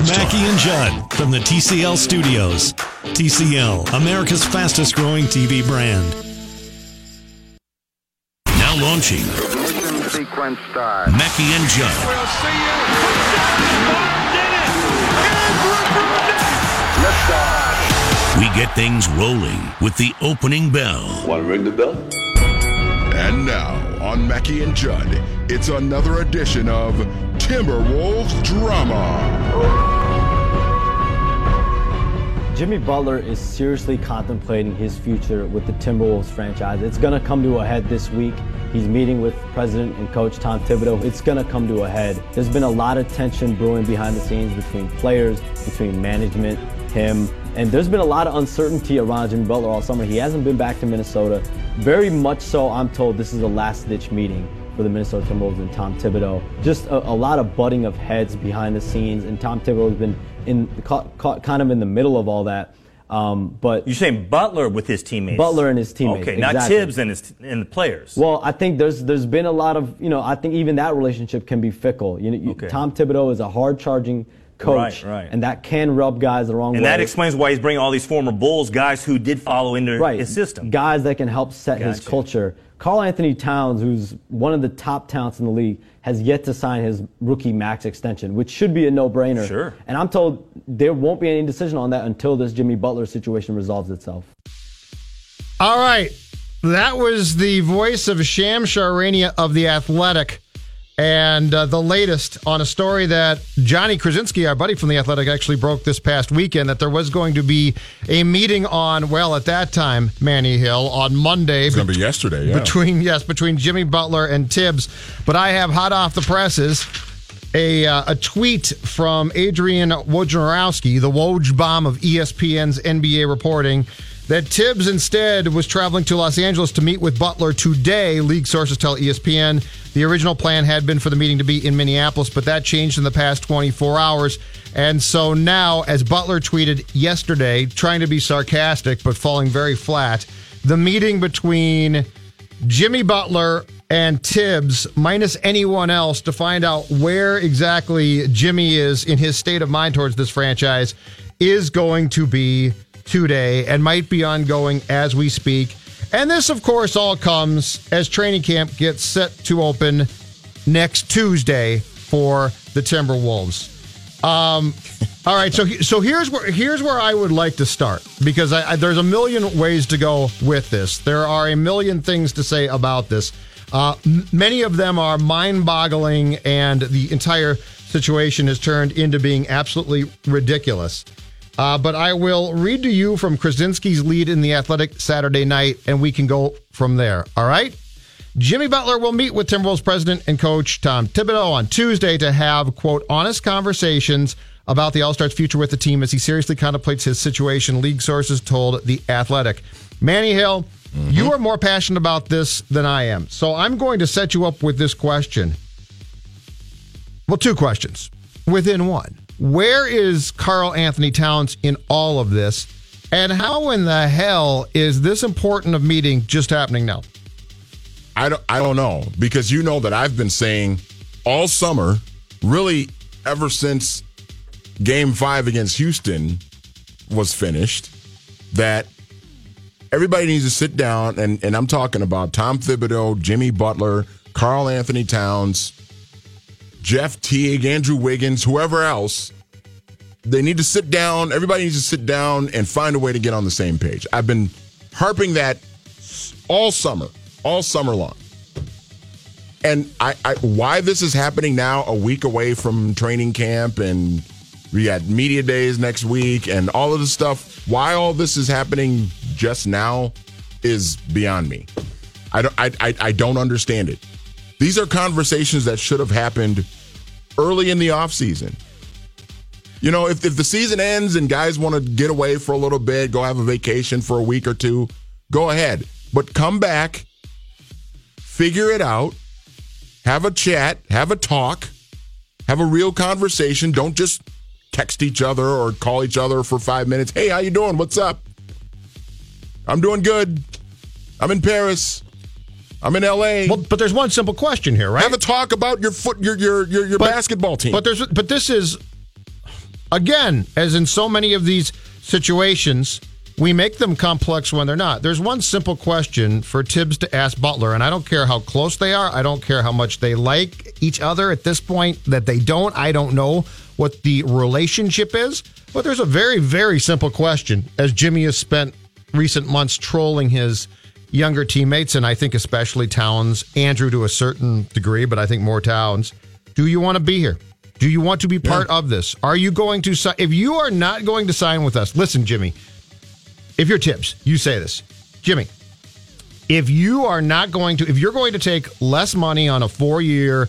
Mackey and Judd from the TCL studios. TCL, America's fastest growing TV brand. Now launching. Ignition sequence start. Mackey and Judd. We'll see you. Touchdown, did it. And Liftoff. We get things rolling with the opening bell. Want to ring the bell? And now on Mackey and Judd, it's another edition of Timberwolves Drama. Jimmy Butler is seriously contemplating his future with the Timberwolves franchise. It's going to come to a head this week. He's meeting with President and Coach Tom Thibodeau. It's going to come to a head. There's been a lot of tension brewing behind the scenes between players, between management, him, and there's been a lot of uncertainty around Jimmy Butler all summer. He hasn't been back to Minnesota. Very much so, I'm told this is a last ditch meeting for the Minnesota Timberwolves and Tom Thibodeau. Just a, a lot of butting of heads behind the scenes, and Tom Thibodeau has been in caught, caught kind of in the middle of all that. Um, but You're saying Butler with his teammates? Butler and his teammates. Okay, not. Tibbs and his and the players. Well, I think there's there's been a lot of you know I think even that relationship can be fickle. You know, you, Okay. Tom Thibodeau is a hard charging coach, Right, right. and that can rub guys the wrong and way. And that explains why he's bringing all these former Bulls guys who did follow into right. his system. Guys that can help set his culture. Karl-Anthony Towns, who's one of the top talents in the league, has yet to sign his rookie max extension, which should be a no-brainer. Sure. And I'm told there won't be any decision on that until this Jimmy Butler situation resolves itself. All right. That was the voice of Shams Charania of The Athletic. And uh, the latest on a story that Johnny Krawczynski, our buddy from The Athletic, actually broke this past weekend that there was going to be a meeting on, well, at that time, Manny Hill, on Monday. It's going to be yesterday, yeah. Between, yes, between Jimmy Butler and Tibbs. But I have hot off the presses a, uh, a tweet from Adrian Wojnarowski, the Woj bomb of ESPN's NBA reporting, that Tibbs instead was traveling to Los Angeles to meet with Butler today. League sources tell ESPN the original plan had been for the meeting to be in Minneapolis, but that changed in the past 24 hours. And so now, as Butler tweeted yesterday, trying to be sarcastic but falling very flat, the meeting between Jimmy Butler and Tibbs, minus anyone else, to find out where exactly Jimmy is in his state of mind towards this franchise, is going to be today and might be ongoing as we speak. And this, of course, all comes as training camp gets set to open next Tuesday for the Timberwolves. Um, all right, so so here's where here's where I would like to start because I, I, there's a million ways to go with this. There are a million things to say about this. Uh, m- many of them are mind-boggling, and the entire situation has turned into being absolutely ridiculous. Uh, but I will read to you from Krawczynski's lead in the Athletic Saturday night, and we can go from there. All right. Jimmy Butler will meet with Timberwolves president and coach Tom Thibodeau on Tuesday to have, quote, honest conversations about the All Stars' future with the team as he seriously contemplates his situation, league sources told The Athletic. Manny Hill, you are more passionate about this than I am. So I'm going to set you up with this question. Well, two questions within one. Where is Karl-Anthony Towns in all of this? And how in the hell is this important of meeting just happening now? I don't, I don't know because you know that I've been saying all summer, really ever since game five against Houston was finished, that everybody needs to sit down and, and I'm talking about Tom Thibodeau, Jimmy Butler, Karl-Anthony Towns, Jeff Teague, Andrew Wiggins, whoever else, they need to sit down. Everybody needs to sit down and find a way to get on the same page. I've been harping that all summer, all summer long. And I, I why this is happening now, a week away from training camp, and we got media days next week, and all of this stuff. Why all this is happening just now is beyond me. I don't, I, I, I don't understand it. These are conversations that should have happened early in the offseason. You know, if, if the season ends and guys want to get away for a little bit, go have a vacation for a week or two, go ahead. But come back, figure it out, have a chat, have a talk, have a real conversation. Don't just text each other or call each other for five minutes. Hey, how you doing? What's up? I'm doing good. I'm in Paris. I'm in LA. Well, but there's one simple question here, right? Have a talk about your foot, your your your, your But- basketball team. But there's but this is again, as in so many of these situations, we make them complex when they're not. There's one simple question for Tibbs to ask Butler, and I don't care how close they are. I don't care how much they like each other at this point. That they don't, I don't know what the relationship is. But there's a very, very simple question. As Jimmy has spent recent months trolling his younger teammates, and I think especially Towns, Andrew to a certain degree, but I think more Towns. Do you want to be here? Do you want to be part of this? Are you going to sign? If you are not going to sign with us, listen, Jimmy. If you're Tibbs, you say this, Jimmy. If you are not going to, if you're going to take less money on a four-year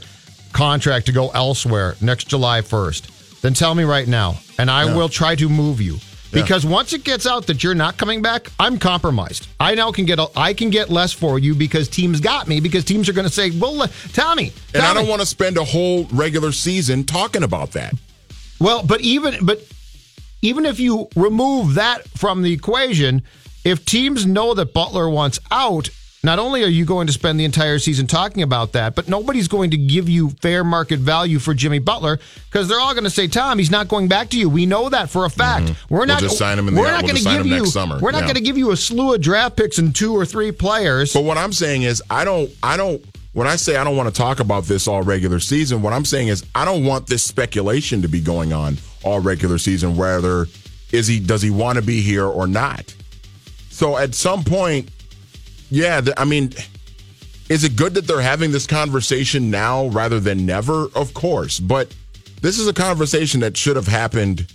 contract to go elsewhere next July 1st, then tell me right now, and I will try to move you. Because once it gets out that you're not coming back, I'm compromised. I now can get a, I can get less for you because teams got me because teams are going to say, "Well, Tommy, and I don't want to spend a whole regular season talking about that. Well, but even but even if you remove that from the equation, if teams know that Butler wants out, not only are you going to spend the entire season talking about that, but nobody's going to give you fair market value for Jimmy Butler because they're all going to say, "Tom, he's not going back to you." We know that for a fact. Mm-hmm. We're We'll not just sign him in the- We're not we'll going to give you. next summer. We're not Yeah. going to give you a slew of draft picks and two or three players. But what I'm saying is, I don't, I don't. When I say I don't want to talk about this all regular season, what I'm saying is I don't want this speculation to be going on all regular season. Whether is he does he want to be here or not? So at some point, yeah, th- I mean, is it good that they're having this conversation now rather than never? Of course, but this is a conversation that should have happened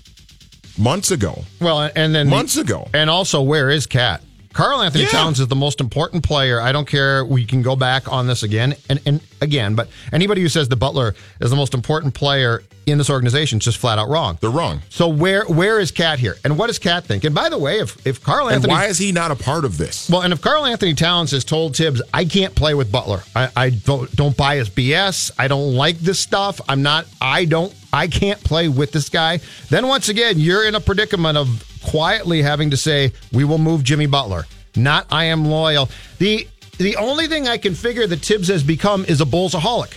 months ago. Well, and then Months ago. and also where is Cat? Carl Anthony Yeah. Towns is the most important player. I don't care. We can go back on this again and, and again, but anybody who says the Butler is the most important player in this organization is just flat out wrong. They're wrong. So where where is Cat here? And what does Cat think? And by the way, if if Carl And Anthony why is he not a part of this? well, and if Karl-Anthony Towns has told Tibbs, I can't play with Butler. I, I don't, don't buy his BS. I don't like this stuff. I'm not, I don't, I can't play with this guy. Then once again, you're in a predicament of quietly having to say, we will move Jimmy Butler. Not I am loyal. The, the only thing I can figure that Tibbs has become is a bullsaholic.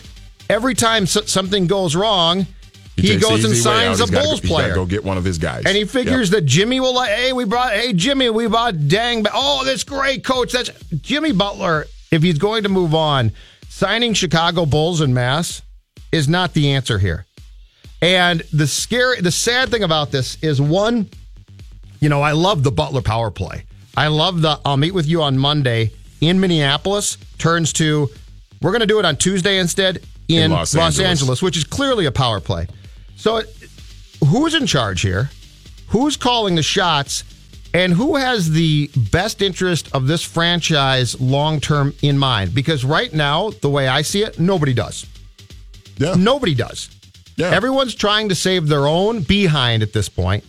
Every time so- something goes wrong, he, the goes and signs a Bulls player. Go get one of his guys, And he figures Yep. that Jimmy will like, hey, we brought, hey, Jimmy, we brought dang, oh, that's great, coach. That's Jimmy Butler. If he's going to move on, signing Chicago Bulls in mass is not the answer here. And the scary, the sad thing about this is one, you know, I love the Butler power play. I love the I'll meet with you on Monday in Minneapolis turns to we're going to do it on Tuesday instead in, In Los, Los Angeles. Angeles. which is clearly a power play. So, who's in charge here? Who's calling the shots? And who has the best interest of this franchise long term in mind? Because right now, the way I see it, nobody does. Yeah. Nobody does. Yeah. Everyone's trying to save their own behind at this point.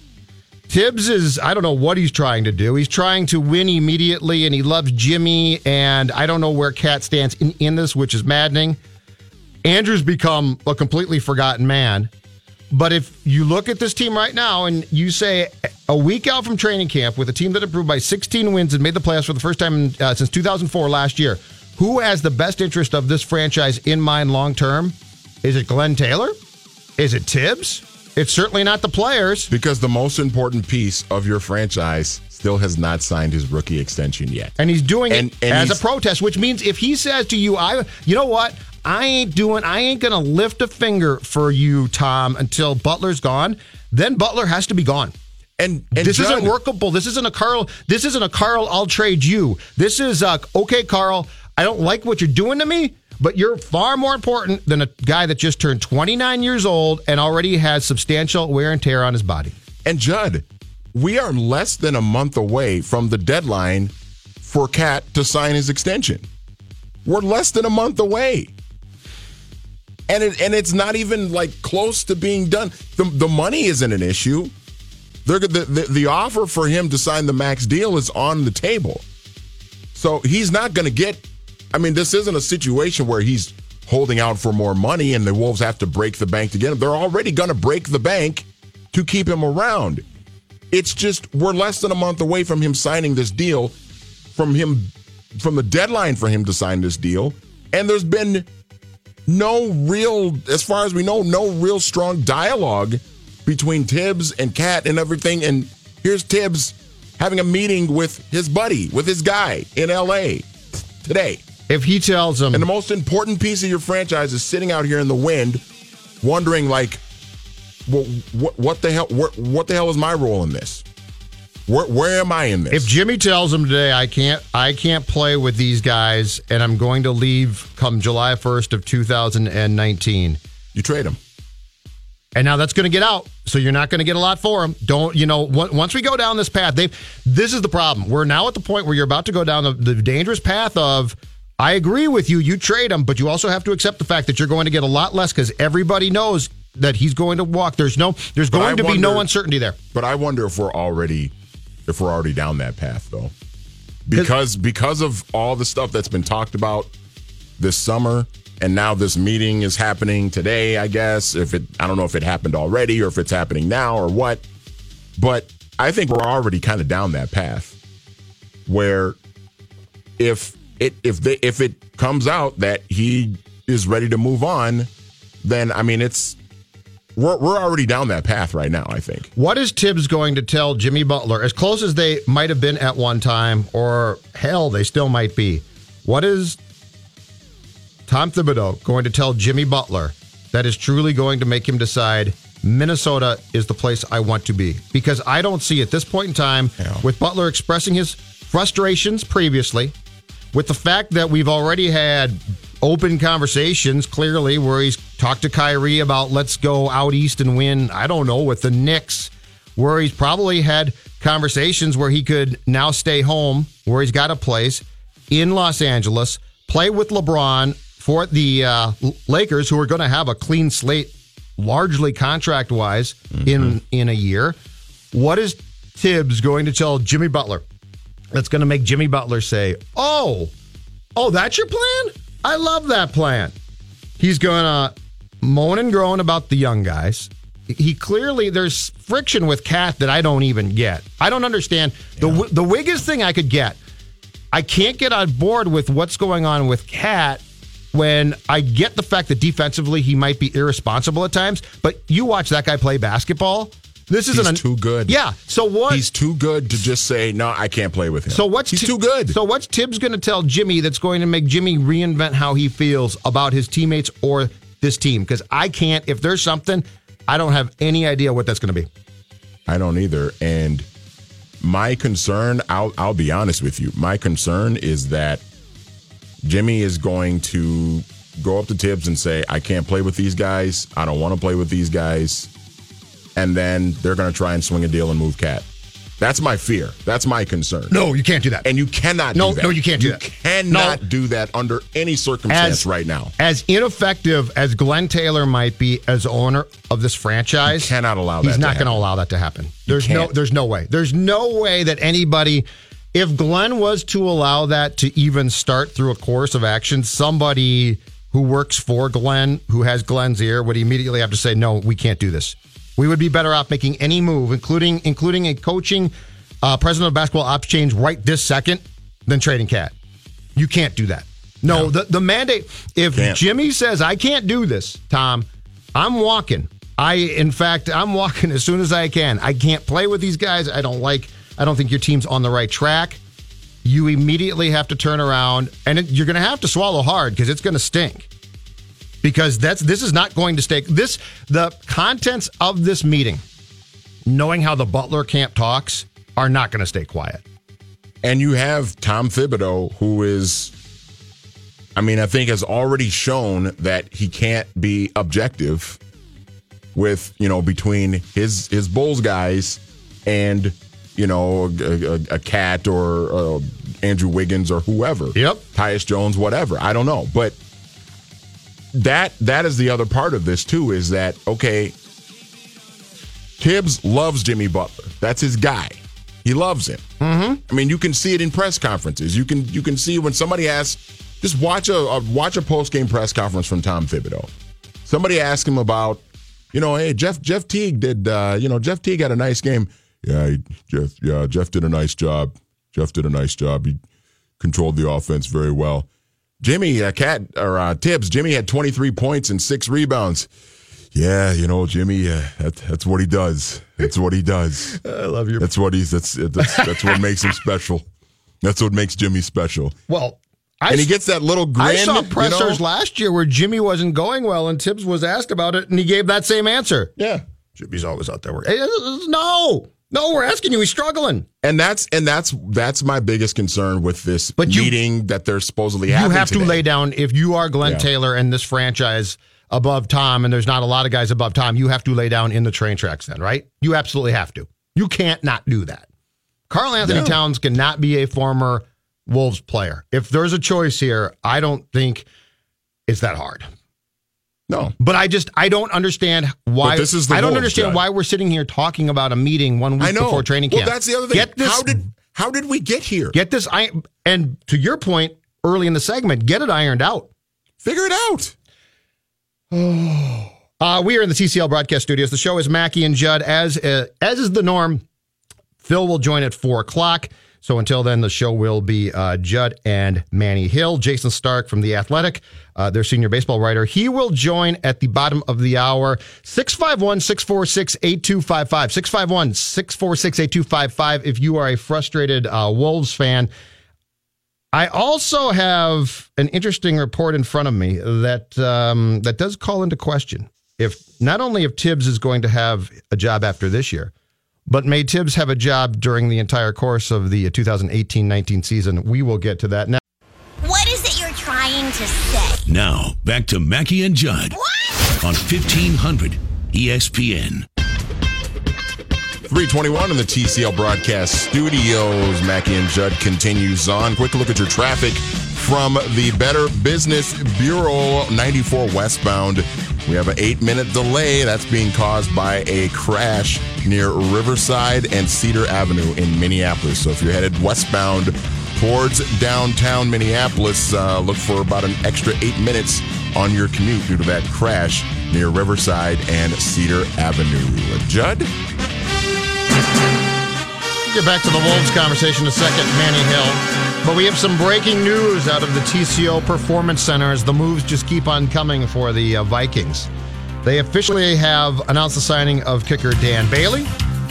Tibbs is, I don't know what he's trying to do. He's trying to win immediately, and he loves Jimmy, and I don't know where Cat stands in, in this, which is maddening. Andrew's become a completely forgotten man. But if you look at this team right now and you say a week out from training camp with a team that improved by 16 wins and made the playoffs for the first time uh, since 2004 last year, who has the best interest of this franchise in mind long term? Is it Glenn Taylor? Is it Tibbs? It's certainly not the players. because the most important piece of your franchise still has not signed his rookie extension yet. And he's doing And- it and as a protest, which means if he says to you, I you know what? I ain't doing I ain't gonna lift a finger for you, Tom, until Butler's gone. then Butler has to be gone. And, and this isn't workable. This isn't a Carl. This isn't a Carl. I'll trade you. This is uh, okay, Carl. I don't like what you're doing to me, but you're far more important than a guy that just turned 29 years old and already has substantial wear and tear on his body. And Judd, we are less than a month away from the deadline for Cat to sign his extension. We're less than a month away. And it, and it's not even like close to being done. The, the money isn't an issue. They're, the, the, the offer for him to sign the max deal is on the table. So he's not going to get. I mean, this isn't a situation where he's holding out for more money and the Wolves have to break the bank to get him. They're already going to break the bank to keep him around. It's just we're less than a month away from him signing this deal, from him from the deadline for him to sign this deal, and there's been no real, as far as we know, no real strong dialogue between Tibbs and Cat and everything. And here's Tibbs having a meeting with his buddy, with his guy in L.A. today. If he tells him, And the most important piece of your franchise is sitting out here in the wind, wondering like, what, what, what the hell? What, what the hell is my role in this? Where, where am I in this? if Jimmy tells him today, I can't, I can't play with these guys, and I'm going to leave come July 1st of 2019. you trade him. And now that's going to get out, so you're not going to get a lot for him. Don't you know? on- Once we go down this path, they this is the problem. We're now at the point where you're about to go down the, the dangerous path of. I agree with you. You trade him, but you also have to accept the fact that you're going to get a lot less because everybody knows that he's going to walk. There's no, there's But going I to be no uncertainty there. But I wonder if we're already if we're already down that path though. Because because of all the stuff that's been talked about this summer and now this meeting is happening today, I guess. If it I don't know if it happened already or if it's happening now or what. But I think we're already kind of down that path where if it if they if it comes out that he is ready to move on, then I mean it's we're we're already down that path right now, I think. What is Tibbs going to tell Jimmy Butler, as close as they might have been at one time, or hell, they still might be? What is Tom Thibodeau going to tell Jimmy Butler that is truly going to make him decide Minnesota is the place I want to be? Because I don't see at this point in time, Yeah. with Butler expressing his frustrations previously, with the fact that we've already had open conversations clearly where he's talked to Kyrie about let's go out east and win, I don't know, with the Knicks, where he's probably had conversations where he could now stay home, where he's got a place in Los Angeles, play with LeBron for the uh, Lakers, who are going to have a clean slate, largely contract wise, in in a year. What is Tibbs going to tell Jimmy Butler? That's going to make Jimmy Butler say, "Oh, oh, that's your plan? I love that plan." He's going to moan and groan about the young guys. He clearly there's friction with Cat that I don't even get. I don't understand the the Wiggins thing. I could get. I can't get on board with what's going on with Cat when I get the fact that defensively he might be irresponsible at times. But you watch that guy play basketball. This He's an- too good. Yeah. So what? He's too good to just say no. I can't play with him. So what's he's Ti- too good? So what's Tibbs going to tell Jimmy that's going to make Jimmy reinvent how he feels about his teammates or this team? Because I can't. If there's something, I don't have any idea what that's going to be. I don't either. And my concern, I'll I'll be honest with you. My concern is that Jimmy is going to go up to Tibbs and say, "I can't play with these guys. I don't want to play with these guys." And then they're going to try and swing a deal and move Cat. That's my fear. That's my concern. No, you can't do that. And you cannot No, do that. no, you can't do you that. cannot No. do that under any circumstance As- right now. As ineffective as Glenn Taylor might be as owner of this franchise, You cannot allow He's not going to allow that to happen. There's no. There's no way. There's no way that anybody. If Glenn was to allow that to even start through a course of action, somebody who works for Glenn, who has Glenn's ear, would immediately have to say, "No, we can't do this." We would be better off making any move, including including a coaching uh, president of basketball ops change right this second, than trading Cat. You can't do that. No, the, the mandate. If Can't. Jimmy says I can't do this, Tom, I'm walking. I, in fact, I'm walking as soon as I can. I can't play with these guys. I don't like. I don't think your team's on the right track. You immediately have to turn around, and it, you're going to have to swallow hard because it's going to stink. Because that's this is not going to stay. This the contents of this meeting knowing how the Butler camp talks, are not going to stay quiet. And you have Tom Thibodeau, who is, I mean, I think has already shown that he can't be objective with, you know, between his his Bulls guys and, you know, a, a, a cat or uh, Andrew Wiggins or whoever. Yep. Tyus Jones, whatever. I don't know. But that that is the other part of this too, is that okay, Tibbs loves Jimmy Butler. That's his guy. He loves him. Mm-hmm. I mean, you can see it in press conferences. You can you can see when somebody asks. Just watch a, a watch a post game press conference from Tom Thibodeau. Somebody asked him about, you know, hey Jeff Jeff Teague did, uh, you know, Jeff Teague had a nice game. Yeah, he, Jeff. Yeah, Jeff did a nice job. Jeff did a nice job. He controlled the offense very well. Jimmy uh, Cat or uh, Tibbs. Jimmy had 23 points and six rebounds. Yeah, you know, Jimmy. Uh, that, that's what he does. That's what he does. I love you. That's what he's. That's that's, that's what makes him special. That's what makes Jimmy special. Well, I and he gets that little grin. I saw you pressers know? last year where Jimmy wasn't going well, and Tibbs was asked about it, and he gave that same answer. Yeah, Jimmy's always out there working. No, no, we're asking you. He's struggling. and that's and that's that's my biggest concern with this But you- meeting that they're supposedly You having. You have to lay down if you are Glenn Yeah. Taylor and this franchise above Tom, and there's not a lot of guys above Tom. You have to lay down in the train tracks, then, right? You absolutely have to. You can't not do that. Carl Anthony. Towns cannot be a former Wolves player. If there's a choice here, I don't think it's that hard. No, But I just I don't understand why. But this is the I don't understand why we're sitting here talking about a meeting one week before training camp. well, that's the other thing. Get this. how did how did we get here? get this? I and to your point early in the segment, get it ironed out. Figure it out. Uh, we are in the TCL broadcast studios. The show is Mackey and Judd, as uh, as is the norm. Phil will join at four o'clock. So until then, the show will be uh, Judd and Manny Hill. Jayson Stark from The Athletic, uh, their senior baseball writer. He will join at the bottom of the hour. 651 646 8255. 651 646 8255 if you are a frustrated uh, Wolves fan. I also have an interesting report in front of me that um, that does call into question if not only if Tibbs is going to have a job after this year, but may Tibbs have a job during the entire course of the 2018-19 season. We will get to that now. What is it you're trying to say? Now, back to Mackey and Judd What? on E 1500 ESPN. 321 in the TCL broadcast studios. Mackey and Judd continues on. Quick look at your traffic from the Better Business Bureau 94 westbound. We have an eight minute delay that's being caused by a crash near Riverside and Cedar Avenue in Minneapolis. So if you're headed westbound towards downtown Minneapolis, uh, look for about an extra eight minutes on your commute due to that crash near Riverside and Cedar Avenue. Judd? Get back to the Wolves conversation in a second, Manny Hill. But we have some breaking news out of the TCO Performance Center as the moves just keep on coming for the uh, Vikings. They officially have announced the signing of kicker Dan Bailey,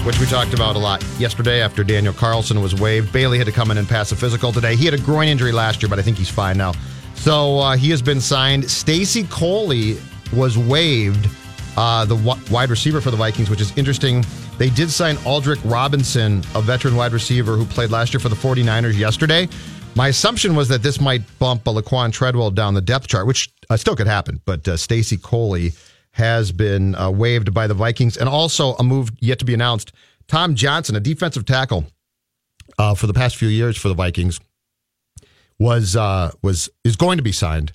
which we talked about a lot yesterday after Daniel Carlson was waived. Bailey had to come in and pass a physical today. He had a groin injury last year, but I think he's fine now. So uh, he has been signed. Stacy Coley was waived, uh, the wi- wide receiver for the Vikings, which is interesting. They did sign Aldrick Robinson, a veteran wide receiver who played last year for the 49ers yesterday. My assumption was that this might bump a Laquan Treadwell down the depth chart, which uh, still could happen. But uh, Stacy Coley has been uh, waived by the Vikings, and also a move yet to be announced. Tom Johnson, a defensive tackle uh, for the past few years for the Vikings, was uh, was is going to be signed.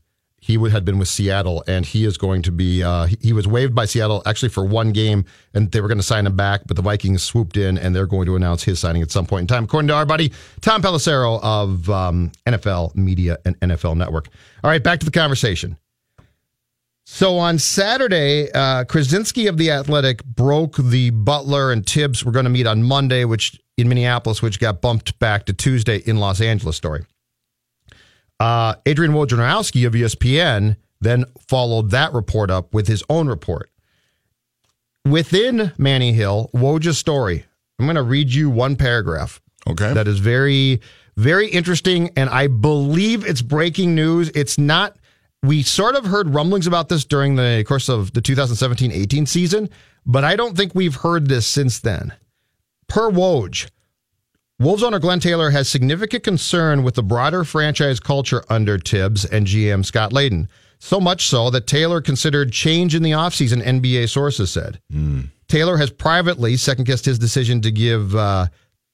He had been with Seattle, and he is going to be. Uh, he, he was waived by Seattle actually for one game, and they were going to sign him back, but the Vikings swooped in, and they're going to announce his signing at some point in time, according to our buddy Tom Pelissero of um, NFL Media and NFL Network. All right, back to the conversation. So on Saturday, uh, Krawczynski of the Athletic broke the Butler and Tibbs. We're going to meet on Monday, which in Minneapolis, which got bumped back to Tuesday in Los Angeles. Story. Uh, Adrian Wojnarowski of ESPN then followed that report up with his own report. Within Manny Hill, Woj's story, I'm going to read you one paragraph. Okay. That is very, very interesting. And I believe it's breaking news. It's not we sort of heard rumblings about this during the course of the 2017-18 season, but I don't think we've heard this since then. Per Woj, Wolves owner Glenn Taylor has significant concern with the broader franchise culture under Tibbs and GM Scott Layden. So much so that Taylor considered change in the offseason, NBA sources said. Mm. Taylor has privately second guessed his decision to give uh,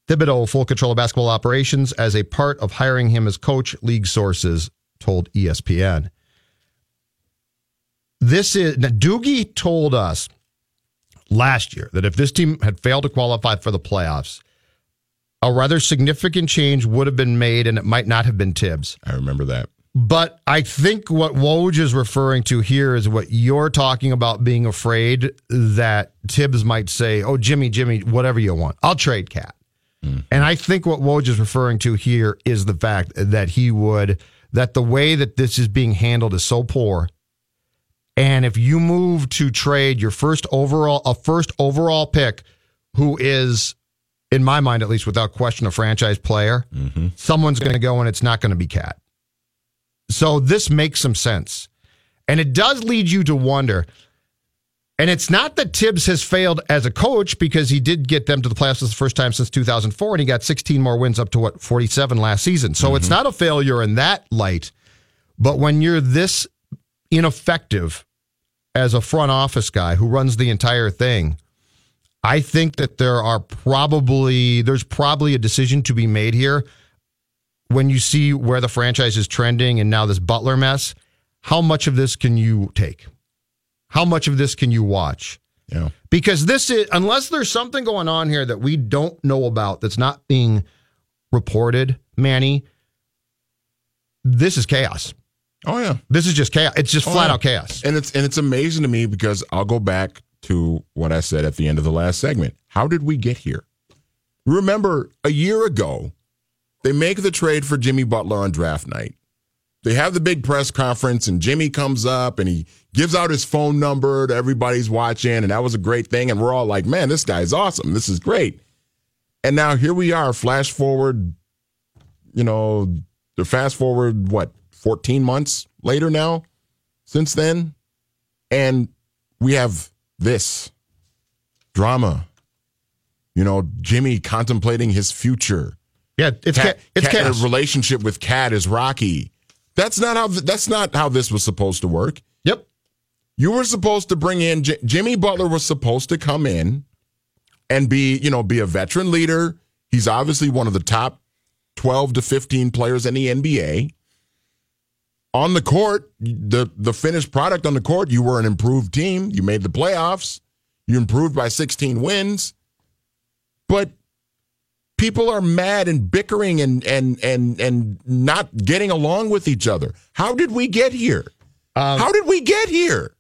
Thibodeau full control of basketball operations as a part of hiring him as coach, league sources told ESPN. This is now Doogie told us last year that if this team had failed to qualify for the playoffs, a rather significant change would have been made and it might not have been Tibbs. I remember that. But I think what Woj is referring to here is what you're talking about being afraid that Tibbs might say, Oh, Jimmy, Jimmy, whatever you want. I'll trade Cat. Mm. And I think what Woj is referring to here is the fact that he would, that the way that this is being handled is so poor and if you move to trade your first overall, a first overall pick, who is, in my mind at least, without question, a franchise player, mm-hmm. someone's going to go and it's not going to be Cat. So this makes some sense. And it does lead you to wonder. And it's not that Tibbs has failed as a coach because he did get them to the playoffs the first time since 2004 and he got 16 more wins up to what 47 last season. So mm-hmm. it's not a failure in that light. But when you're this ineffective as a front office guy who runs the entire thing, I think that there are probably there's probably a decision to be made here when you see where the franchise is trending and now this Butler mess. How much of this can you take? How much of this can you watch? Yeah. Because this is unless there's something going on here that we don't know about that's not being reported, Manny, this is chaos. Oh yeah, this is just chaos. It's just oh, flat yeah. out chaos, and it's and it's amazing to me because I'll go back to what I said at the end of the last segment. How did we get here? Remember, a year ago, they make the trade for Jimmy Butler on draft night. They have the big press conference, and Jimmy comes up and he gives out his phone number to everybody's watching, and that was a great thing. And we're all like, "Man, this guy's awesome. This is great." And now here we are. Flash forward, you know, fast forward what 14 months later now since then. And we have this drama. You know, Jimmy contemplating his future. Yeah, it's Cat, it's Cat, Cat relationship with Cat is rocky. That's not how that's not how this was supposed to work. Yep. You were supposed to bring in J- Jimmy Butler was supposed to come in and be, you know, be a veteran leader. He's obviously one of the top 12 to 15 players in the NBA on the court, the the finished product on the court, you were an improved team. You made the playoffs. You improved by 16 wins. But people are mad and bickering and and and and not getting along with each other. How did we get here? Um, how did we get here?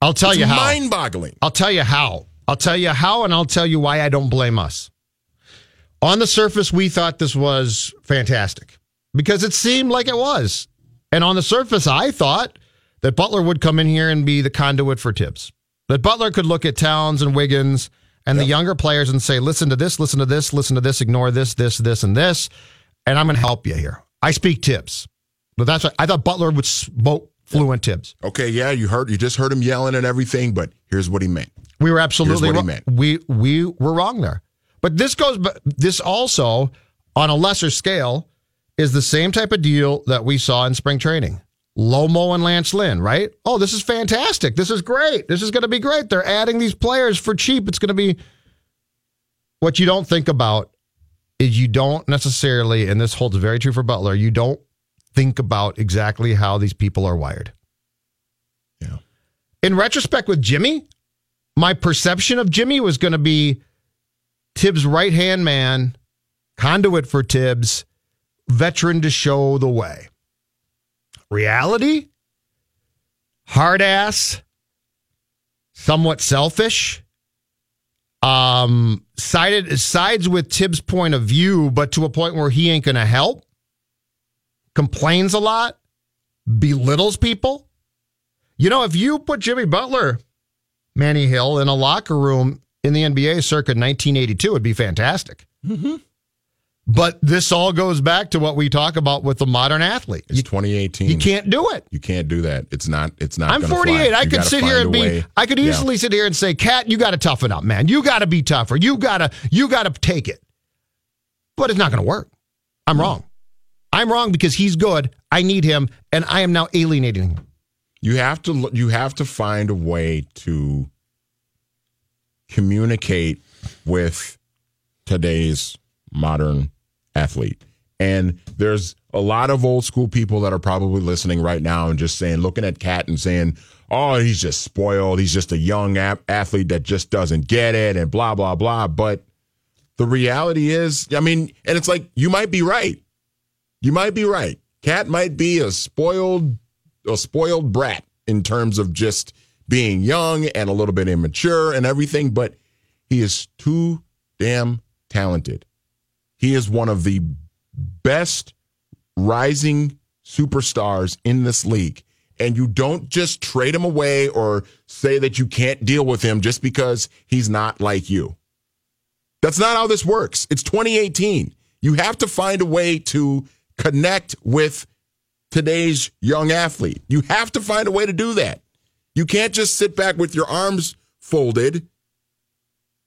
I'll tell it's you how. Mind-boggling. I'll tell you how. I'll tell you how, and I'll tell you why I don't blame us. On the surface, we thought this was fantastic because it seemed like it was. And on the surface, I thought that Butler would come in here and be the conduit for Tibbs. That Butler could look at Towns and Wiggins and yep. the younger players and say, listen to this, listen to this, listen to this, ignore this, this, this, and this, and I'm going to help you here. I speak Tibbs. But that's what I thought Butler would spoke fluent Tibbs. Okay, yeah, you heard you just heard him yelling and everything, but here's what he meant. We were absolutely wrong. We we were wrong there. But this goes this also on a lesser scale is the same type of deal that we saw in spring training. Lomo and Lance Lynn, right? Oh, this is fantastic. This is great. This is going to be great. They're adding these players for cheap. It's going to be. What you don't think about is you don't necessarily, and this holds very true for Butler, you don't think about exactly how these people are wired. Yeah. In retrospect, with Jimmy, my perception of Jimmy was going to be Tibbs' right hand man, conduit for Tibbs veteran to show the way. Reality? Hard ass, somewhat selfish. Um, sided sides with Tibbs' point of view, but to a point where he ain't gonna help. Complains a lot, belittles people. You know, if you put Jimmy Butler, Manny Hill in a locker room in the NBA circa 1982, it'd be fantastic. Mm-hmm But this all goes back to what we talk about with the modern athlete. It's 2018. You can't do it. You can't do that. It's not. It's not. I'm 48. fly. I You could sit here and be. way. I could Yeah. easily sit here and say, "Cat, you got to toughen up, man. You got to be tougher. You got to. You got to take it." But it's not going to work. I'm wrong. I'm wrong because he's good. I need him, and I am now alienating him. You have to. You have to find a way to communicate with today's modern athlete. And there's a lot of old school people that are probably listening right now and just saying, looking at Cat and saying, "Oh, he's just spoiled. He's just a young ap- athlete that just doesn't get it," and blah blah blah. But the reality is, I mean, and it's like you might be right. You might be right. Cat might be a spoiled, a spoiled brat in terms of just being young and a little bit immature and everything, but he is too damn talented. He is one of the best rising superstars in this league. And you don't just trade him away or say that you can't deal with him just because he's not like you. That's not how this works. It's 2018. You have to find a way to connect with today's young athlete. You have to find a way to do that. You can't just sit back with your arms folded,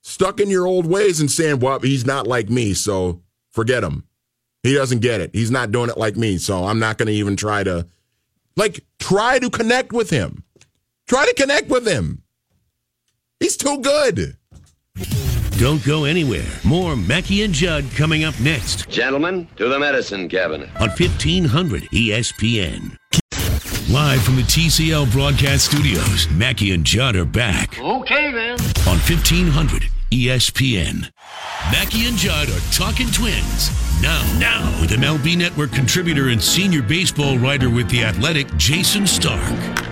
stuck in your old ways and saying, well, he's not like me, so forget him. He doesn't get it. He's not doing it like me, so I'm not going to even try to, like, try to connect with him. Try to connect with him. He's too good. Don't go anywhere. More Mackey and Judd coming up next Gentlemen, to the medicine cabinet. on E 1500 ESPN. Live from the TCL broadcast studios, Mackey and Judd are back Okay, then. on E 1500 ESPN. Mackey and Judd are talking twins. Now, now, with MLB Network contributor and senior baseball writer with The Athletic, Jayson Stark.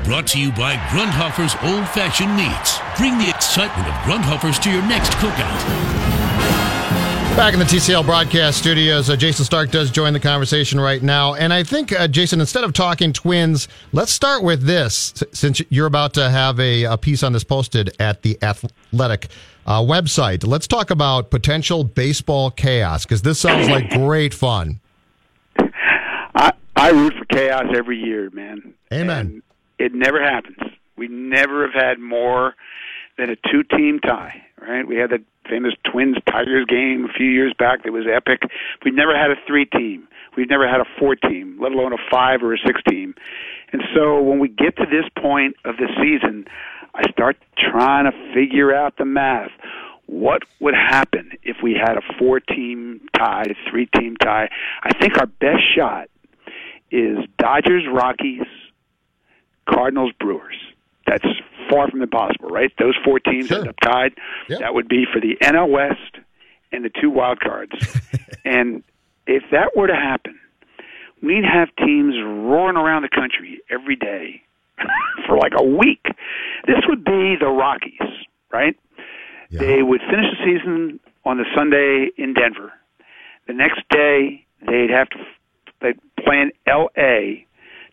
Brought to you by Grundhofer's Old Fashioned Meats. Bring the excitement of Grundhofer's to your next cookout. Back in the TCL broadcast studios, uh, Jayson Stark does join the conversation right now. And I think, uh, Jason, instead of talking twins, let's start with this, since you're about to have a, a piece on this posted at the Athletic uh, website. Let's talk about potential baseball chaos, because this sounds like great fun. I I root for chaos every year, man. Amen. And it never happens. We never have had more than a two-team tie. Right? We had the famous Twins Tigers game a few years back that was epic. We've never had a three-team. We've never had a four-team, let alone a five or a six-team. And so when we get to this point of the season, I start trying to figure out the math. What would happen if we had a four-team tie, a three-team tie? I think our best shot is Dodgers, Rockies, Cardinals, Brewers. That's far from impossible, right? Those four teams end up tied. That would be for the NL West and the two wild cards. and if that were to happen, we'd have teams roaring around the country every day for like a week. This would be the Rockies, right? They would finish the season on the Sunday in Denver. The next day, they'd have to they'd play in L.A.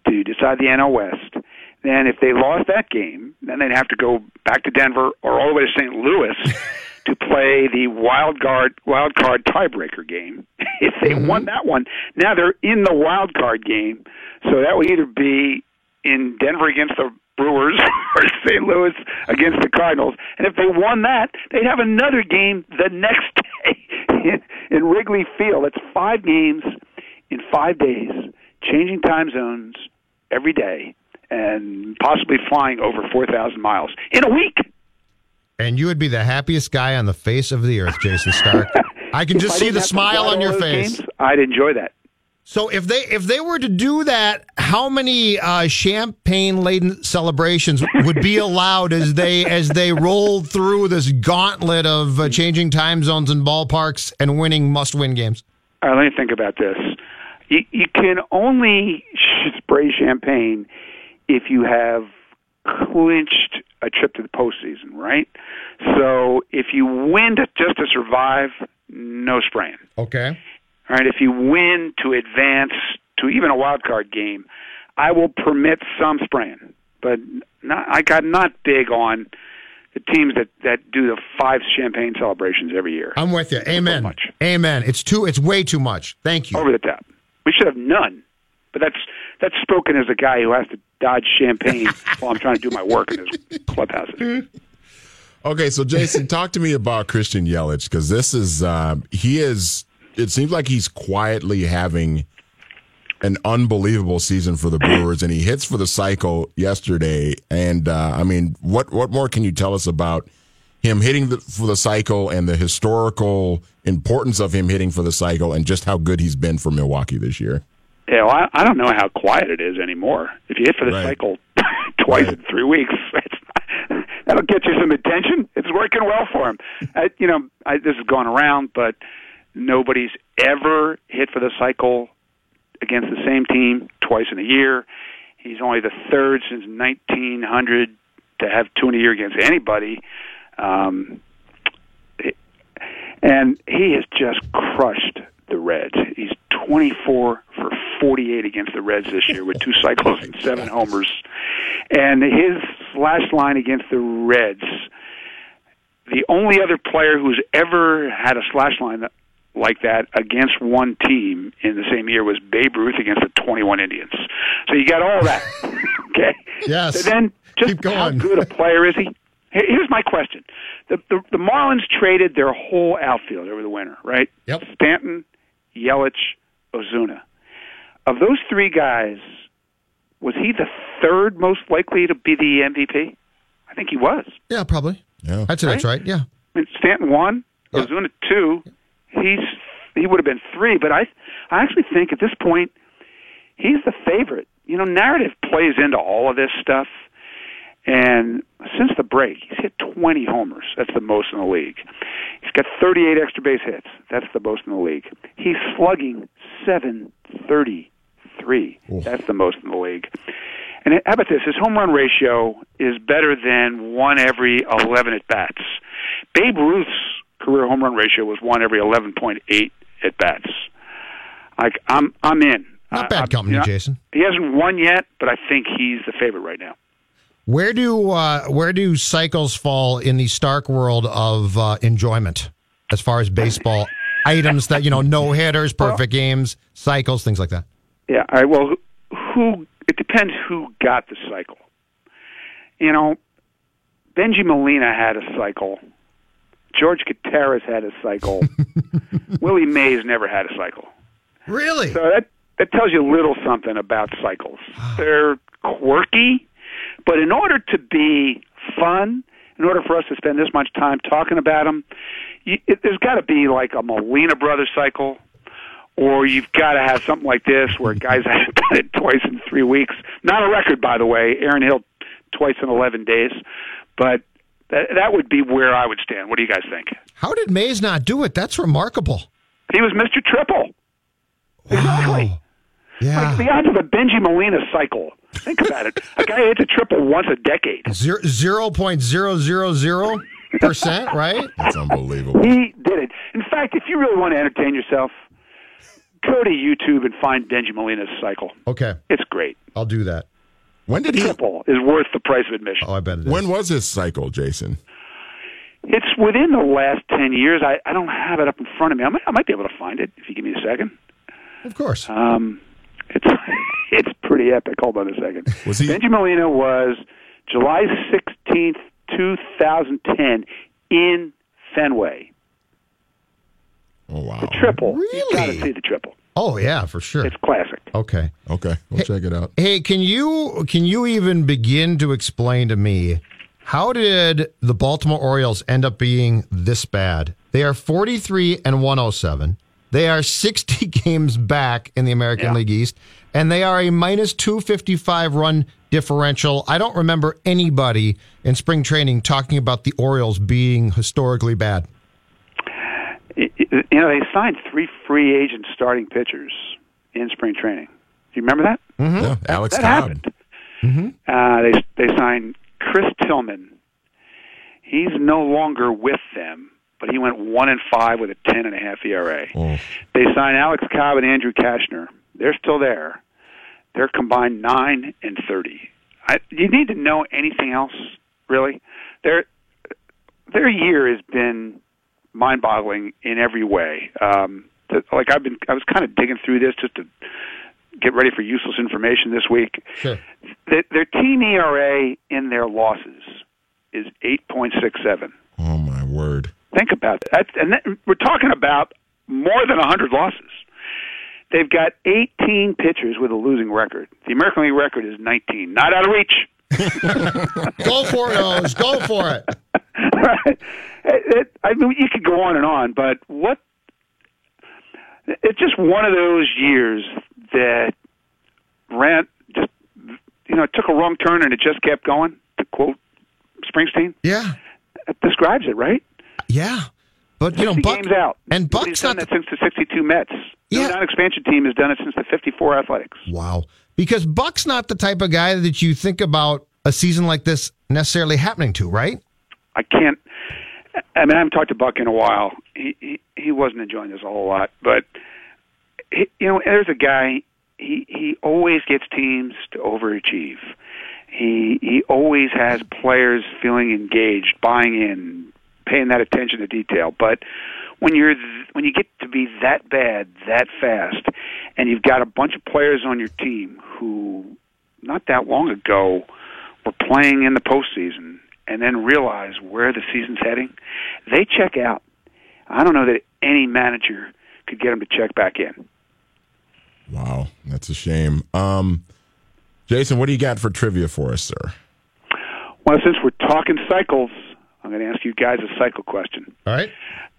to decide the NL West. Then, if they lost that game, then they'd have to go back to Denver or all the way to St. Louis to play the wild card wild card tiebreaker game. if they mm-hmm. won that one, now they're in the wild card game. So that would either be in Denver against the Brewers or St. Louis against the Cardinals. And if they won that, they'd have another game the next day in, in Wrigley Field. That's five games in five days, changing time zones every day, and possibly flying over 4,000 miles in a week. And you would be the happiest guy on the face of the earth, Jayson Stark. I can just I see the smile on your face. games, I'd enjoy that. So if they if they were to do that, how many uh, champagne laden celebrations would be allowed as they as they rolled through this gauntlet of uh, changing time zones and ballparks and winning must win games? All right, let me think about this. You, you can only spray champagne if you have clinched a trip to the postseason, right? So if you win to, just to survive, no spraying. Okay. All right, if you win to advance to even a wild card game, I will permit some spraying, but not, I got not big on the teams that that do the five champagne celebrations every year. I'm with you. Amen. Amen. It's too. It's way too much. Thank you. Over the top. We should have none. But that's that's spoken as a guy who has to dodge champagne while I'm trying to do my work in his clubhouses. Okay, so Jason, talk to me about Christian Yelich because this is uh, he is. It seems like he's quietly having an unbelievable season for the Brewers, and he hits for the cycle yesterday. And uh, I mean, what what more can you tell us about him hitting the, for the cycle and the historical importance of him hitting for the cycle, and just how good he's been for Milwaukee this year? Yeah, well, I, I don't know how quiet it is anymore. If you hit for the Right. cycle twice in three weeks, it's, that'll get you some attention. It's working well for him. I, you know, I, this is going around, but nobody's ever hit for the cycle against the same team twice in a year. He's only the third since 1900 to have two in a year against anybody. Um, and he has just crushed the Reds. He's 24 for 48 against the Reds this year with two cycles and seven homers. And his slash line against the Reds, the only other player who's ever had a slash line that, like that against one team in the same year was Babe Ruth against the 21 Indians. So you got all that. okay. Yes. So then, just how good a player is he? Here's my question: the, the the Marlins traded their whole outfield over the winter, right? Yep. Stanton, Yelich, Ozuna. Of those three guys, was he the third most likely to be the MVP? I think he was. Yeah, probably. Yeah. I'd say that's right. Yeah. I mean, Stanton one, Ozuna two. He's he would have been three, but I I actually think at this point he's the favorite. You know, narrative plays into all of this stuff. And since the break, he's hit 20 homers. That's the most in the league. He's got 38 extra base hits. That's the most in the league. He's slugging 733. That's the most in the league. And how about this? His home run ratio is better than one every 11 at bats. Babe Ruth's career home run ratio was one every 11.8 at bats. Like I'm, I'm in. Not bad company, you know, Jayson. He hasn't won yet, but I think he's the favorite right now. Where do uh, where do cycles fall in the Stark world of uh, enjoyment as far as baseball items that you know no hitters, perfect games, cycles, things like that? Yeah. Right. Well, who, who? It depends who got the cycle. You know, Benji Molina had a cycle. George Gutierrez had a cycle. Willie Mays never had a cycle. Really? So that that tells you a little something about cycles. They're quirky, but in order to be fun, in order for us to spend this much time talking about them, you, it, there's got to be like a Molina Brothers cycle, or you've got to have something like this where guys have done it twice in three weeks. Not a record, by the way. Aaron Hill twice in 11 days, but that, that would be where I would stand. What do you guys think? How did Mays not do it? That's remarkable. He was Mr. Triple. Exactly. Yeah. Like the odds of a Benji Molina cycle. Think about it. A guy hits a triple once a decade. Zero zero point zero zero zero percent, right? That's unbelievable. He did it. In fact, if you really want to entertain yourself, go to YouTube and find Benji Molina's cycle. Okay, It's great. I'll do that. When did he? Triple is worth the price of admission. Oh, I bet it is. When was his cycle, Jayson? It's within the last ten years. I, I don't have it up in front of me. I might, I might be able to find it if you give me a second. Of course. Um, it's it's pretty epic. Hold on a second. Was he? Benji Molina was July sixteenth, two thousand ten, in Fenway. Oh wow. The triple. Really? You got to see the triple. Oh yeah, for sure. It's classic. Okay. Okay, we'll check it out. Hey, can you can you even begin to explain to me how did the Baltimore Orioles end up being this bad? They are 43 and 107. They are 60 games back in the American Yeah. League East and they are a minus 255 run differential. I don't remember anybody in spring training talking about the Orioles being historically bad. Y- y- You know, they signed three free agent starting pitchers in spring training. Do you remember that? Yeah, Alex that Cobb. happened. Uh, they they signed Chris Tillman. He's no longer with them, but he went one and five with a ten and a half ERA. Oh, They signed Alex Cobb and Andrew Cashner. They're still there. They're combined nine and thirty. I, you need to know anything else, really? They're their year has been mind-boggling in every way. Um, that, like I've been, I was kind of digging through this just to get ready for useless information this week. Sure. Their, their team ERA in their losses is eight point six seven. Oh my word! Think about that. And then we're talking about more than 100 losses. They've got 18 pitchers with a losing record. The American League record is 19. Not out of reach. Go for it, O's. Go for it. right. It, it, I mean, you could go on and on, but what? It's just one of those years that ran just, you know, took a wrong turn and it just kept going. To quote Springsteen. Yeah. That describes it, right? Yeah. But you know, 60 Buck, games out. and Buck's done not that since the '62 Mets. Yeah. No non-expansion team has done it since the '54 Athletics. Wow. Because Buck's not the type of guy that you think about a season like this necessarily happening to, right? I can't. I mean, I haven't talked to Buck in a while. He he, he wasn't enjoying this a whole lot, but he, you know, there's a guy. He he always gets teams to overachieve. He he always has players feeling engaged, buying in, paying that attention to detail. But when you're th- when you get to be that bad that fast, and you've got a bunch of players on your team who not that long ago were playing in the postseason and then realize where the season's heading, they check out. I don't know that any manager could get them to check back in. Wow, that's a shame. Um, Jayson, what do you got for trivia for us, sir? Well, since we're talking cycles, I'm going to ask you guys a cycle question. All right.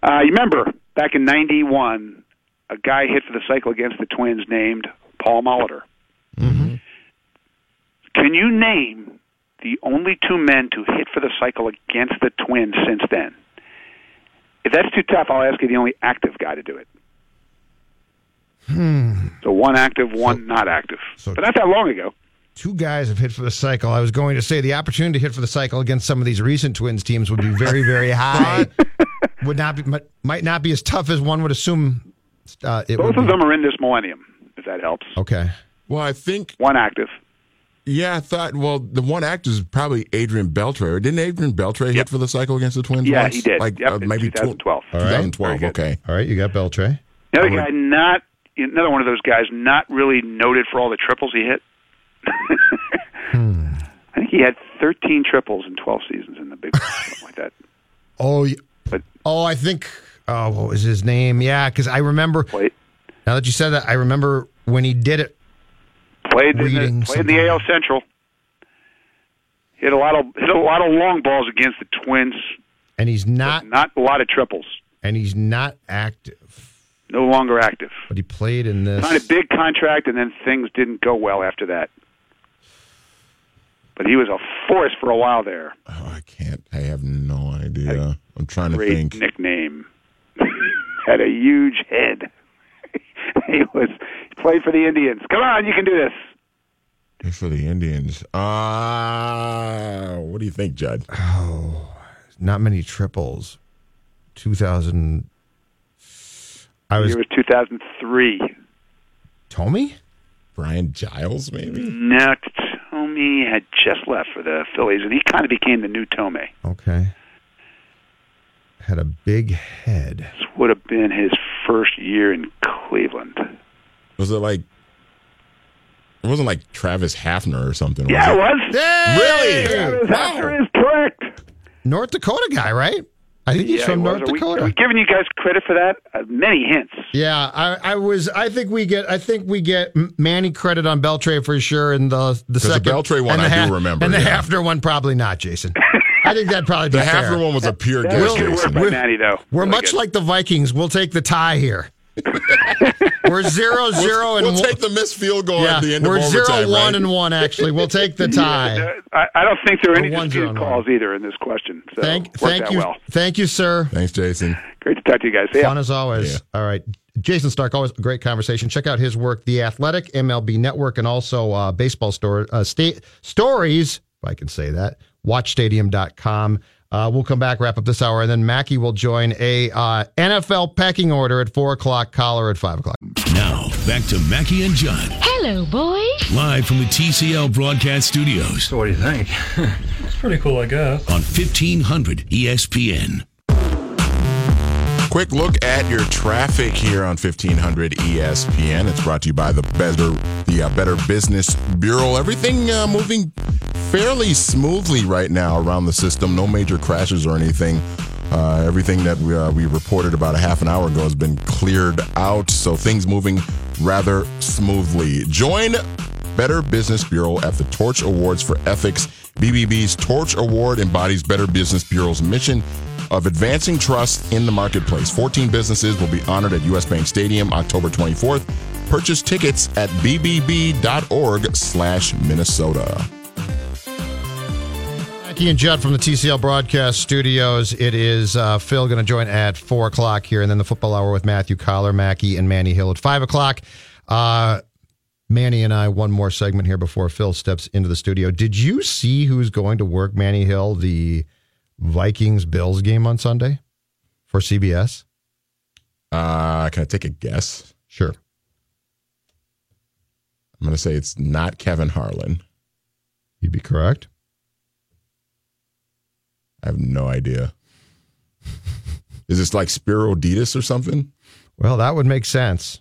Uh, you remember back in '91, a guy hit for the cycle against the Twins named Paul Molitor. Mm-hmm. Can you name the only two men to hit for the cycle against the Twins since then? If that's too tough, I'll ask you the only active guy to do it. Hmm. So one active, one not active. so- but not that long ago. Two guys have hit for the cycle. I was going to say the opportunity to hit for the cycle against some of these recent Twins teams would be very, very high. would not be might- might not be as tough as one would assume. Uh, it Both would of be. them are in this millennium, if that helps. Okay. Well, I think One active. Yeah, I thought. Well, the one actor is probably Adrian Beltre. Didn't Adrian Beltre hit for the cycle against the Twins? Yeah, once? he did. Like Yep, uh, in maybe tw- 2012. All right. 2012. Okay. All right. You got Beltre. The other I would- guy, not another one of those guys, not really noted for all the triples he hit. Hmm. I think he had 13 triples in 12 seasons in the big, something like that. Oh, But- oh, I think. Oh, what was his name? Yeah, because I remember. Wait, Now that you said that, I remember when he did it. played in the, played in the. AL Central. Hit a lot of hit a lot of long balls against the Twins. And he's not. Not a lot of triples. And he's not active, No longer active. but he played in this. Signed a big contract, and then things didn't go well after that. But he was a force for a while there. Oh, I can't. I have no idea. I'm trying to Great think. nickname. Had a huge head. he was he played for the Indians. Come on, you can do this. Hit for the Indians. Uh, what do you think, Judd? not many triples. 2000. I was Year was 2003. Thome. Brian Giles, maybe. No, Thome had just left for the Phillies, and he kind of became the new Thome. Okay. Had a big head. This would have been his first year in Cleveland. Was it like? It wasn't like Travis Hafner or something. Yeah, it was was. Really? Travis Hafner is correct. North Dakota guy, right? I think he's Yeah, from he was. North Are we- Dakota. Are we giving you guys credit for that? Uh, many hints. Yeah, I, I was. I think we get. I think we get Manny credit on Beltre for sure, and the the second the second Beltre one and the I do remember, and the yeah. Hafner one probably not, Jayson. I think that'd probably be The fair. Hafner one was a pure guess. was good work Jayson. We're- Manny, though. We're Really much good. like the Vikings. We'll take the tie here. we're zero zero and We'll one- take the missed field goal yeah, at the end we're of zero overtime, one right? and one. Actually, we'll take the tie. Uh, I, I don't think there are any one, zero, disputed and calls either in this question. So thank, worked thank you, well. thank you, sir. Thanks, Jayson. Great to talk to you guys. See ya. Fun as always. Yeah. All right. Jayson Stark, always a great conversation. Check out his work, The Athletic, MLB Network, and also uh, baseball store, uh, state stories, if I can say that, watchstadium.com. Uh, we'll come back, wrap up this hour, and then Mackey will join a uh, NFL pecking order at 4 o'clock, Coller at 5 o'clock. Now, back to Mackey and Judd, Hello, boys. live from the TCL broadcast studios. So what do you think? It's pretty cool, I guess. On 1500 ESPN. Quick look at your traffic here on 1500 ESPN. It's brought to you by the Better the uh, Better Business Bureau. Everything uh, moving fairly smoothly right now around the system. No major crashes or anything. Uh, everything that we, uh, we reported about a half an hour ago has been cleared out, so things moving rather smoothly. Join Better Business Bureau at the Torch Awards for Ethics. BBB's Torch Award embodies Better Business Bureau's mission of advancing trust in the marketplace. 14 businesses will be honored at US Bank Stadium October 24th. Purchase tickets at bbb.org slash Minnesota. Mackey and Judd from the TCL broadcast studios. It is uh, Phil going to join at 4 o'clock here, and then the football hour with Matthew Coller, Mackey, and Manny Hill at 5 o'clock. Uh, Manny and I, one more segment here before Phil steps into the studio. Did you see who's going to work Manny Hill, the Vikings Bills game on Sunday for CBS? Uh, can I take a guess? Sure. I'm going to say it's not Kevin Harlan. You'd be correct. I have no idea. Is this like Spiro Dedes or something? Well, that would make sense.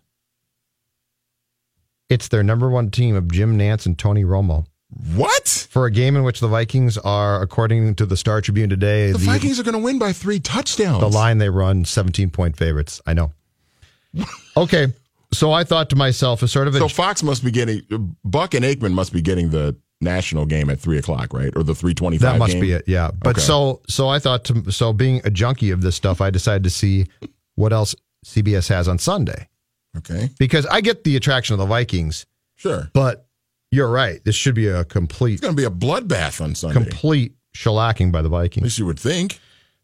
It's their number one team of Jim Nantz and Tony Romo. What? For a game in which the Vikings are, according to the Star Tribune today, The, Vikings are going to win by three touchdowns. the line they run 17 point favorites. I know. Okay. So I thought to myself, a sort of a So Fox must be getting Buck and Aikman must be getting the national game at three o'clock, right? Or the three twenty five. That must be it, yeah. But Okay. so so I thought to so being a junkie of this stuff, I decided to see what else CBS has on Sunday Okay, because I get the attraction of the Vikings, sure. but you're right. This should be a complete It's going to be a bloodbath on Sunday. complete shellacking by the Vikings. At least you would think.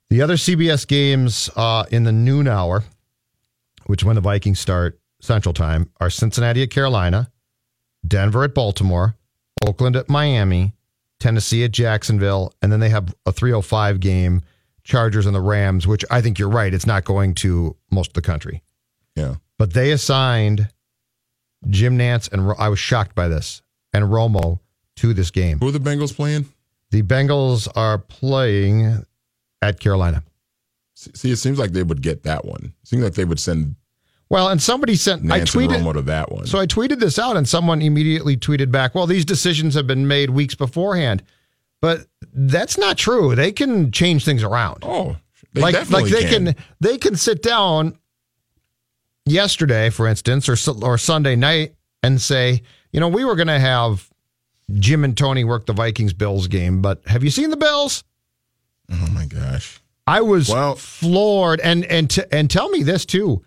The other CBS games uh, in the noon hour, which when the Vikings start Central Time, are Cincinnati at Carolina, Denver at Baltimore, Oakland at Miami, Tennessee at Jacksonville, and then they have a 305 game, Chargers and the Rams, which I think you're right. It's not going to most of the country. Yeah. But they assigned Jim Nantz, and I was shocked by this, and Romo to this game. Who are the Bengals playing? The Bengals are playing at Carolina. See, it seems like they would get that one. It seems like they would send Well, and somebody sent I Nantz and tweeted Romo to that one. so I tweeted this out and someone immediately tweeted back, "Well, these decisions have been made weeks beforehand." But that's not true. They can change things around. oh, they like definitely like they can. they can sit down yesterday, for instance, or or Sunday night and say, "You know, we were going to have Jim and Tony work the Vikings Bills game, but have you seen the Bills?" Oh my gosh. I was Well- floored, and and t- and tell me this too.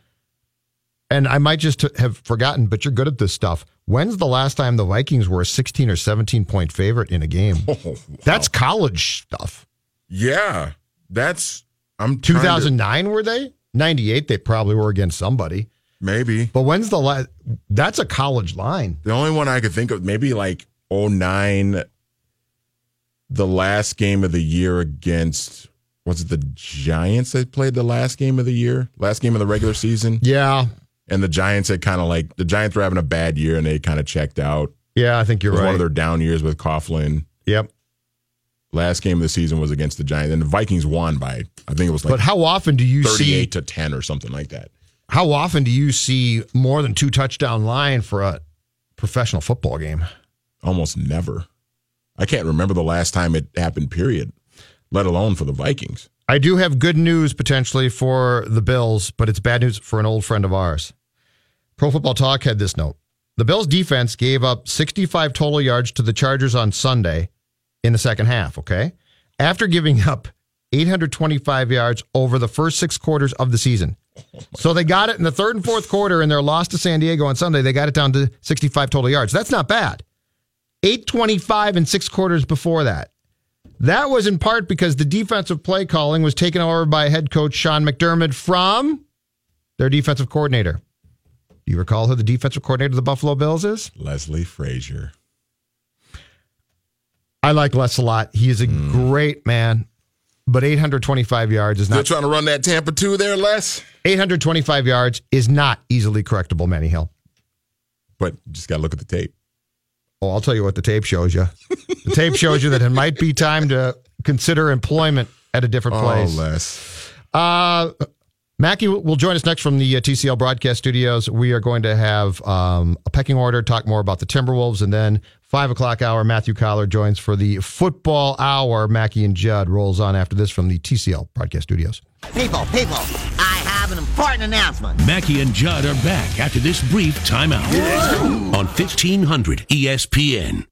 And I might just have forgotten, but you're good at this stuff. When's the last time the Vikings were a 16 or 17 point favorite in a game? Oh, wow. That's college stuff. yeah. That's I'm trying to- 2009 were they? 98 they probably were against somebody. Maybe But when's the last? That's a college line. the only one I could think of maybe like 09 the last game of the year against was it the Giants that played the last game of the year? Last game of the regular season? Yeah, And the Giants had kind of like the Giants were having a bad year and they kind of checked out. yeah, I think you're was right. one of their down years with Coughlin. yep. Last game of the season was against the Giants, and the Vikings won by I think it was like But how often do you see? thirty-eight to ten or something like that. How often do you see more than two touchdown line for a professional football game? Almost never. I can't remember the last time it happened. Period. Let alone for the Vikings. I do have good news potentially for the Bills, but it's bad news for an old friend of ours. Pro Football Talk had this note. The Bills defense gave up 65 total yards to the Chargers on Sunday in the second half, okay? After giving up 825 yards over the first six quarters of the season. So they got it in the third and fourth quarter in their loss to San Diego on Sunday. They got it down to 65 total yards. That's not bad. 825 in six quarters before that. That was in part because the defensive play calling was taken over by head coach Sean McDermott from their defensive coordinator. Do you recall who the defensive coordinator of the Buffalo Bills is? Leslie Frazier. I like Les a lot. He is a hmm. great man, but 825 yards is not. They're trying to run that Tampa two there, Les. 825 yards is not easily correctable, Manny Hill. But you just got to look at the tape. Oh, I'll tell you what the tape shows you. The tape shows you that it might be time to consider employment at a different place. Oh, Les. Uh, Mackey will join us next from the uh, TCL broadcast studios. We are going to have um, a pecking order, talk more about the Timberwolves, and then five o'clock hour. Matthew Coller joins for the football hour. Mackey and Judd rolls on after this from the TCL broadcast studios. People, people, I have an important announcement. Mackey and Judd are back after this brief timeout on 1500 ESPN.